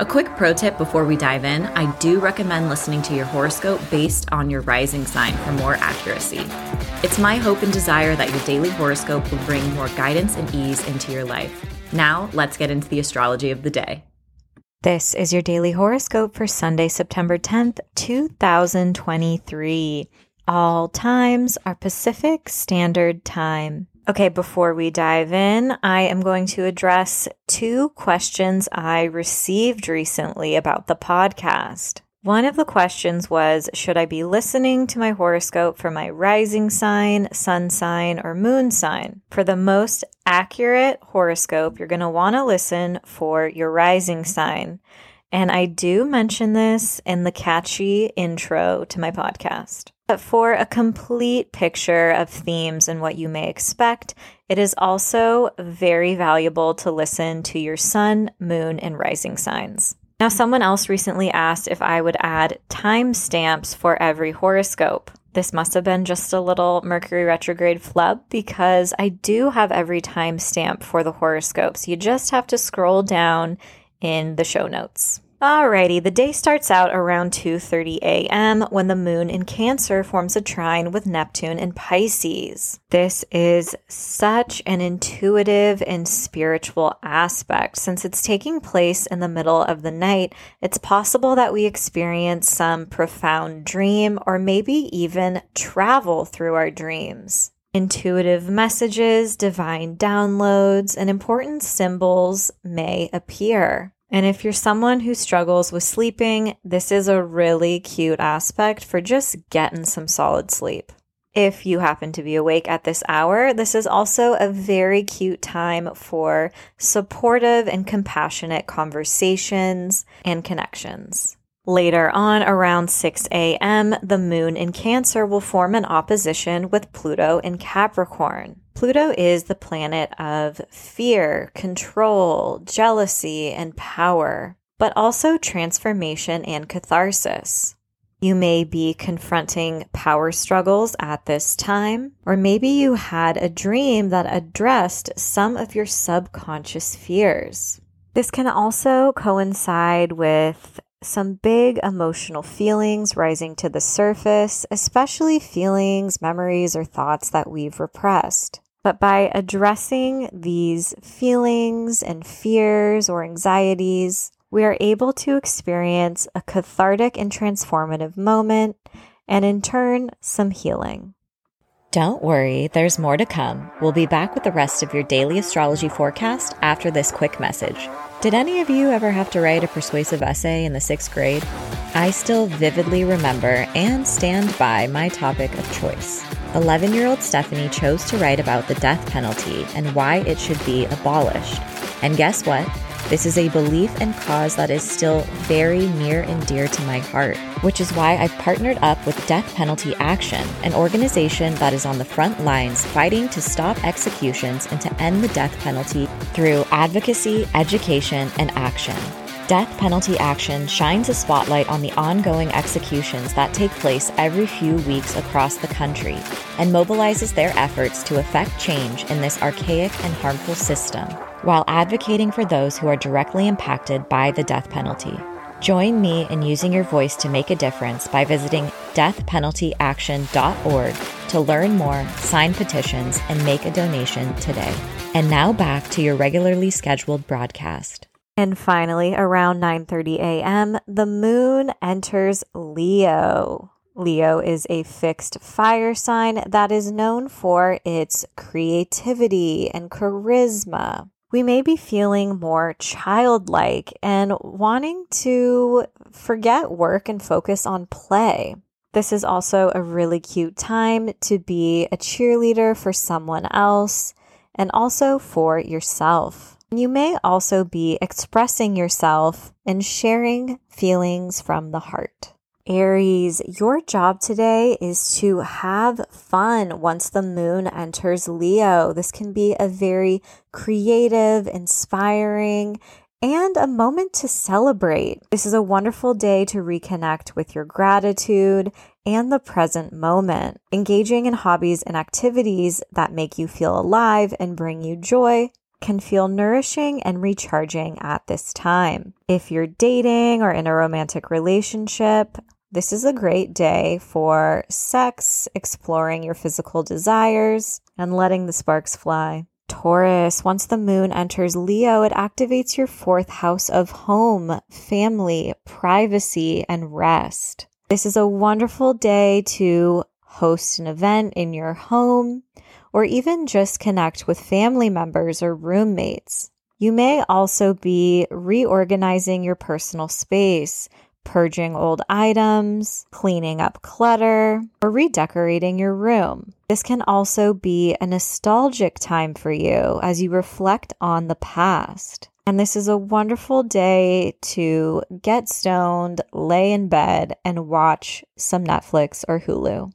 A quick pro tip before we dive in I do recommend listening to your horoscope based on your rising sign for more accuracy. It's my hope and desire that your daily horoscope will bring more guidance and ease into your life. Now, let's get into the astrology of the day. This is your daily horoscope for Sunday, September 10th, 2023. All times are Pacific Standard Time. Okay, before we dive in, I am going to address two questions I received recently about the podcast. One of the questions was Should I be listening to my horoscope for my rising sign, sun sign, or moon sign? For the most accurate horoscope, you're going to want to listen for your rising sign. And I do mention this in the catchy intro to my podcast. But for a complete picture of themes and what you may expect, it is also very valuable to listen to your sun, moon, and rising signs. Now, someone else recently asked if I would add timestamps for every horoscope. This must have been just a little Mercury retrograde flub because I do have every timestamp for the horoscopes. You just have to scroll down in the show notes. Alrighty, the day starts out around 2:30 a.m. when the moon in Cancer forms a trine with Neptune in Pisces. This is such an intuitive and spiritual aspect since it's taking place in the middle of the night. It's possible that we experience some profound dream or maybe even travel through our dreams. Intuitive messages, divine downloads, and important symbols may appear. And if you're someone who struggles with sleeping, this is a really cute aspect for just getting some solid sleep. If you happen to be awake at this hour, this is also a very cute time for supportive and compassionate conversations and connections. Later on, around 6 a.m., the moon in Cancer will form an opposition with Pluto in Capricorn. Pluto is the planet of fear, control, jealousy, and power, but also transformation and catharsis. You may be confronting power struggles at this time, or maybe you had a dream that addressed some of your subconscious fears. This can also coincide with some big emotional feelings rising to the surface, especially feelings, memories, or thoughts that we've repressed. But by addressing these feelings and fears or anxieties, we are able to experience a cathartic and transformative moment and in turn, some healing. Don't worry, there's more to come. We'll be back with the rest of your daily astrology forecast after this quick message. Did any of you ever have to write a persuasive essay in the sixth grade? I still vividly remember and stand by my topic of choice. 11 year old Stephanie chose to write about the death penalty and why it should be abolished. And guess what? This is a belief and cause that is still very near and dear to my heart, which is why I've partnered up with Death Penalty Action, an organization that is on the front lines fighting to stop executions and to end the death penalty through advocacy, education, and action. Death Penalty Action shines a spotlight on the ongoing executions that take place every few weeks across the country and mobilizes their efforts to effect change in this archaic and harmful system while advocating for those who are directly impacted by the death penalty. Join me in using your voice to make a difference by visiting deathpenaltyaction.org to learn more, sign petitions, and make a donation today. And now back to your regularly scheduled broadcast. And finally, around 9:30 a.m., the moon enters Leo. Leo is a fixed fire sign that is known for its creativity and charisma. We may be feeling more childlike and wanting to forget work and focus on play. This is also a really cute time to be a cheerleader for someone else and also for yourself. You may also be expressing yourself and sharing feelings from the heart. Aries, your job today is to have fun once the moon enters Leo. This can be a very creative, inspiring, and a moment to celebrate. This is a wonderful day to reconnect with your gratitude and the present moment. Engaging in hobbies and activities that make you feel alive and bring you joy can feel nourishing and recharging at this time. If you're dating or in a romantic relationship, this is a great day for sex, exploring your physical desires, and letting the sparks fly. Taurus, once the moon enters Leo, it activates your fourth house of home, family, privacy, and rest. This is a wonderful day to host an event in your home or even just connect with family members or roommates. You may also be reorganizing your personal space, purging old items, cleaning up clutter, or redecorating your room. This can also be a nostalgic time for you as you reflect on the past. And this is a wonderful day to get stoned, lay in bed, and watch some Netflix or Hulu.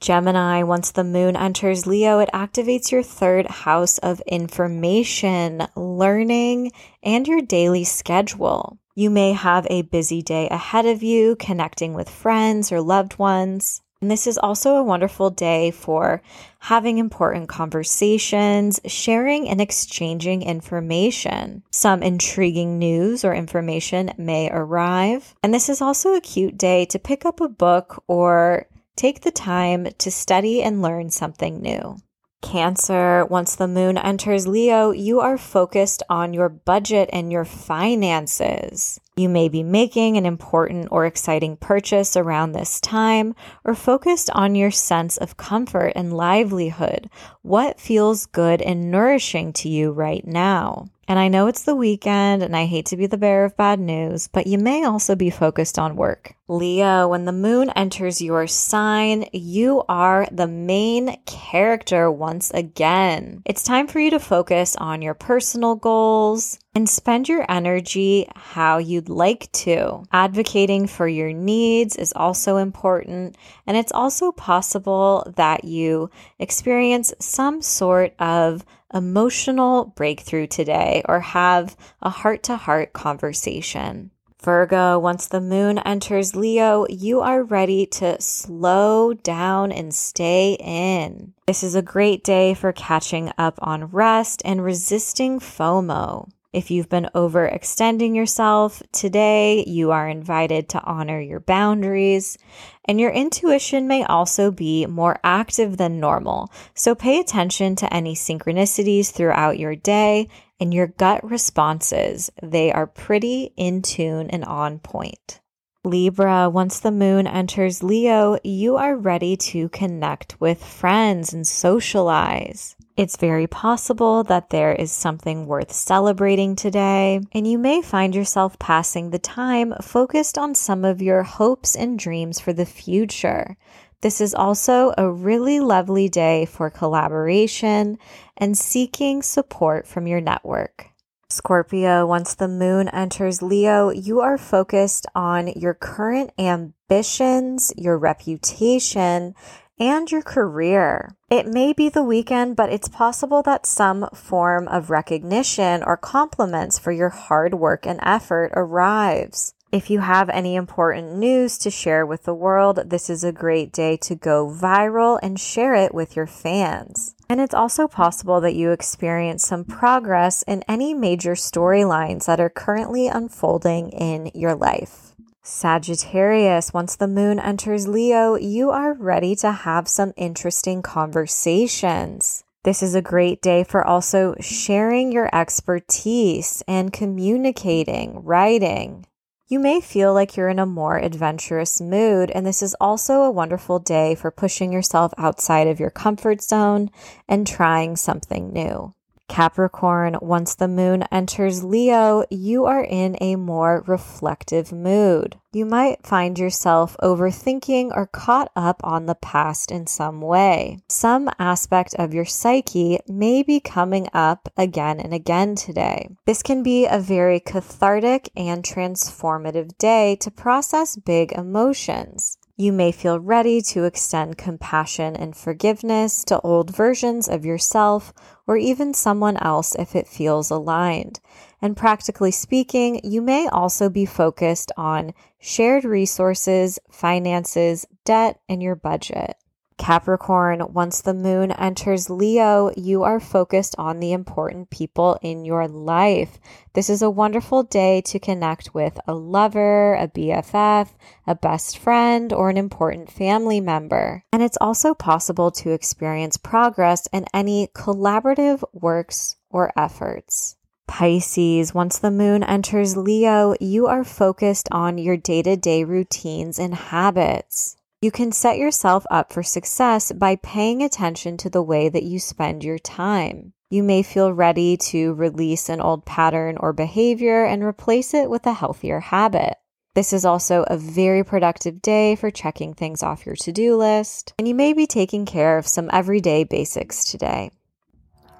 Gemini, once the moon enters Leo, it activates your third house of information, learning, and your daily schedule. You may have a busy day ahead of you, connecting with friends or loved ones. And this is also a wonderful day for having important conversations, sharing and exchanging information. Some intriguing news or information may arrive. And this is also a cute day to pick up a book or take the time to study and learn something new. Cancer, once the moon enters Leo, you are focused on your budget and your finances. You may be making an important or exciting purchase around this time or focused on your sense of comfort and livelihood. What feels good and nourishing to you right now? And I know it's the weekend and I hate to be the bearer of bad news, but you may also be focused on work. Leo, when the moon enters your sign, you are the main character once again. It's time for you to focus on your personal goals and spend your energy how you'd like to. Advocating for your needs is also important, and it's also possible that you experience some sort of emotional breakthrough today or have a heart to heart conversation. Virgo, once the moon enters Leo, you are ready to slow down and stay in. This is a great day for catching up on rest and resisting FOMO. If you've been overextending yourself today, you are invited to honor your boundaries. And your intuition may also be more active than normal. So pay attention to any synchronicities throughout your day and your gut responses. They are pretty in tune and on point. Libra, once the moon enters Leo, you are ready to connect with friends and socialize. It's very possible that there is something worth celebrating today, and you may find yourself passing the time focused on some of your hopes and dreams for the future. This is also a really lovely day for collaboration and seeking support from your network. Scorpio, once the moon enters Leo, you are focused on your current ambitions, your reputation, and your career. It may be the weekend, but it's possible that some form of recognition or compliments for your hard work and effort arrives. If you have any important news to share with the world, this is a great day to go viral and share it with your fans. And it's also possible that you experience some progress in any major storylines that are currently unfolding in your life. Sagittarius, once the moon enters Leo, you are ready to have some interesting conversations. This is a great day for also sharing your expertise and communicating, writing. You may feel like you're in a more adventurous mood, and this is also a wonderful day for pushing yourself outside of your comfort zone and trying something new. Capricorn, once the moon enters Leo, you are in a more reflective mood. You might find yourself overthinking or caught up on the past in some way. Some aspect of your psyche may be coming up again and again today. This can be a very cathartic and transformative day to process big emotions. You may feel ready to extend compassion and forgiveness to old versions of yourself or even someone else if it feels aligned. And practically speaking, you may also be focused on shared resources, finances, debt, and your budget. Capricorn, once the moon enters Leo, you are focused on the important people in your life. This is a wonderful day to connect with a lover, a BFF, a best friend, or an important family member. And it's also possible to experience progress in any collaborative works or efforts. Pisces, once the moon enters Leo, you are focused on your day to day routines and habits. You can set yourself up for success by paying attention to the way that you spend your time. You may feel ready to release an old pattern or behavior and replace it with a healthier habit. This is also a very productive day for checking things off your to do list, and you may be taking care of some everyday basics today.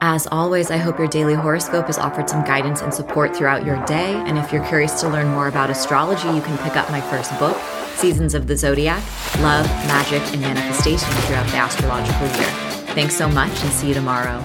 As always, I hope your daily horoscope has offered some guidance and support throughout your day. And if you're curious to learn more about astrology, you can pick up my first book, Seasons of the Zodiac Love, Magick, and Manifestation throughout the astrological year. Thanks so much and see you tomorrow.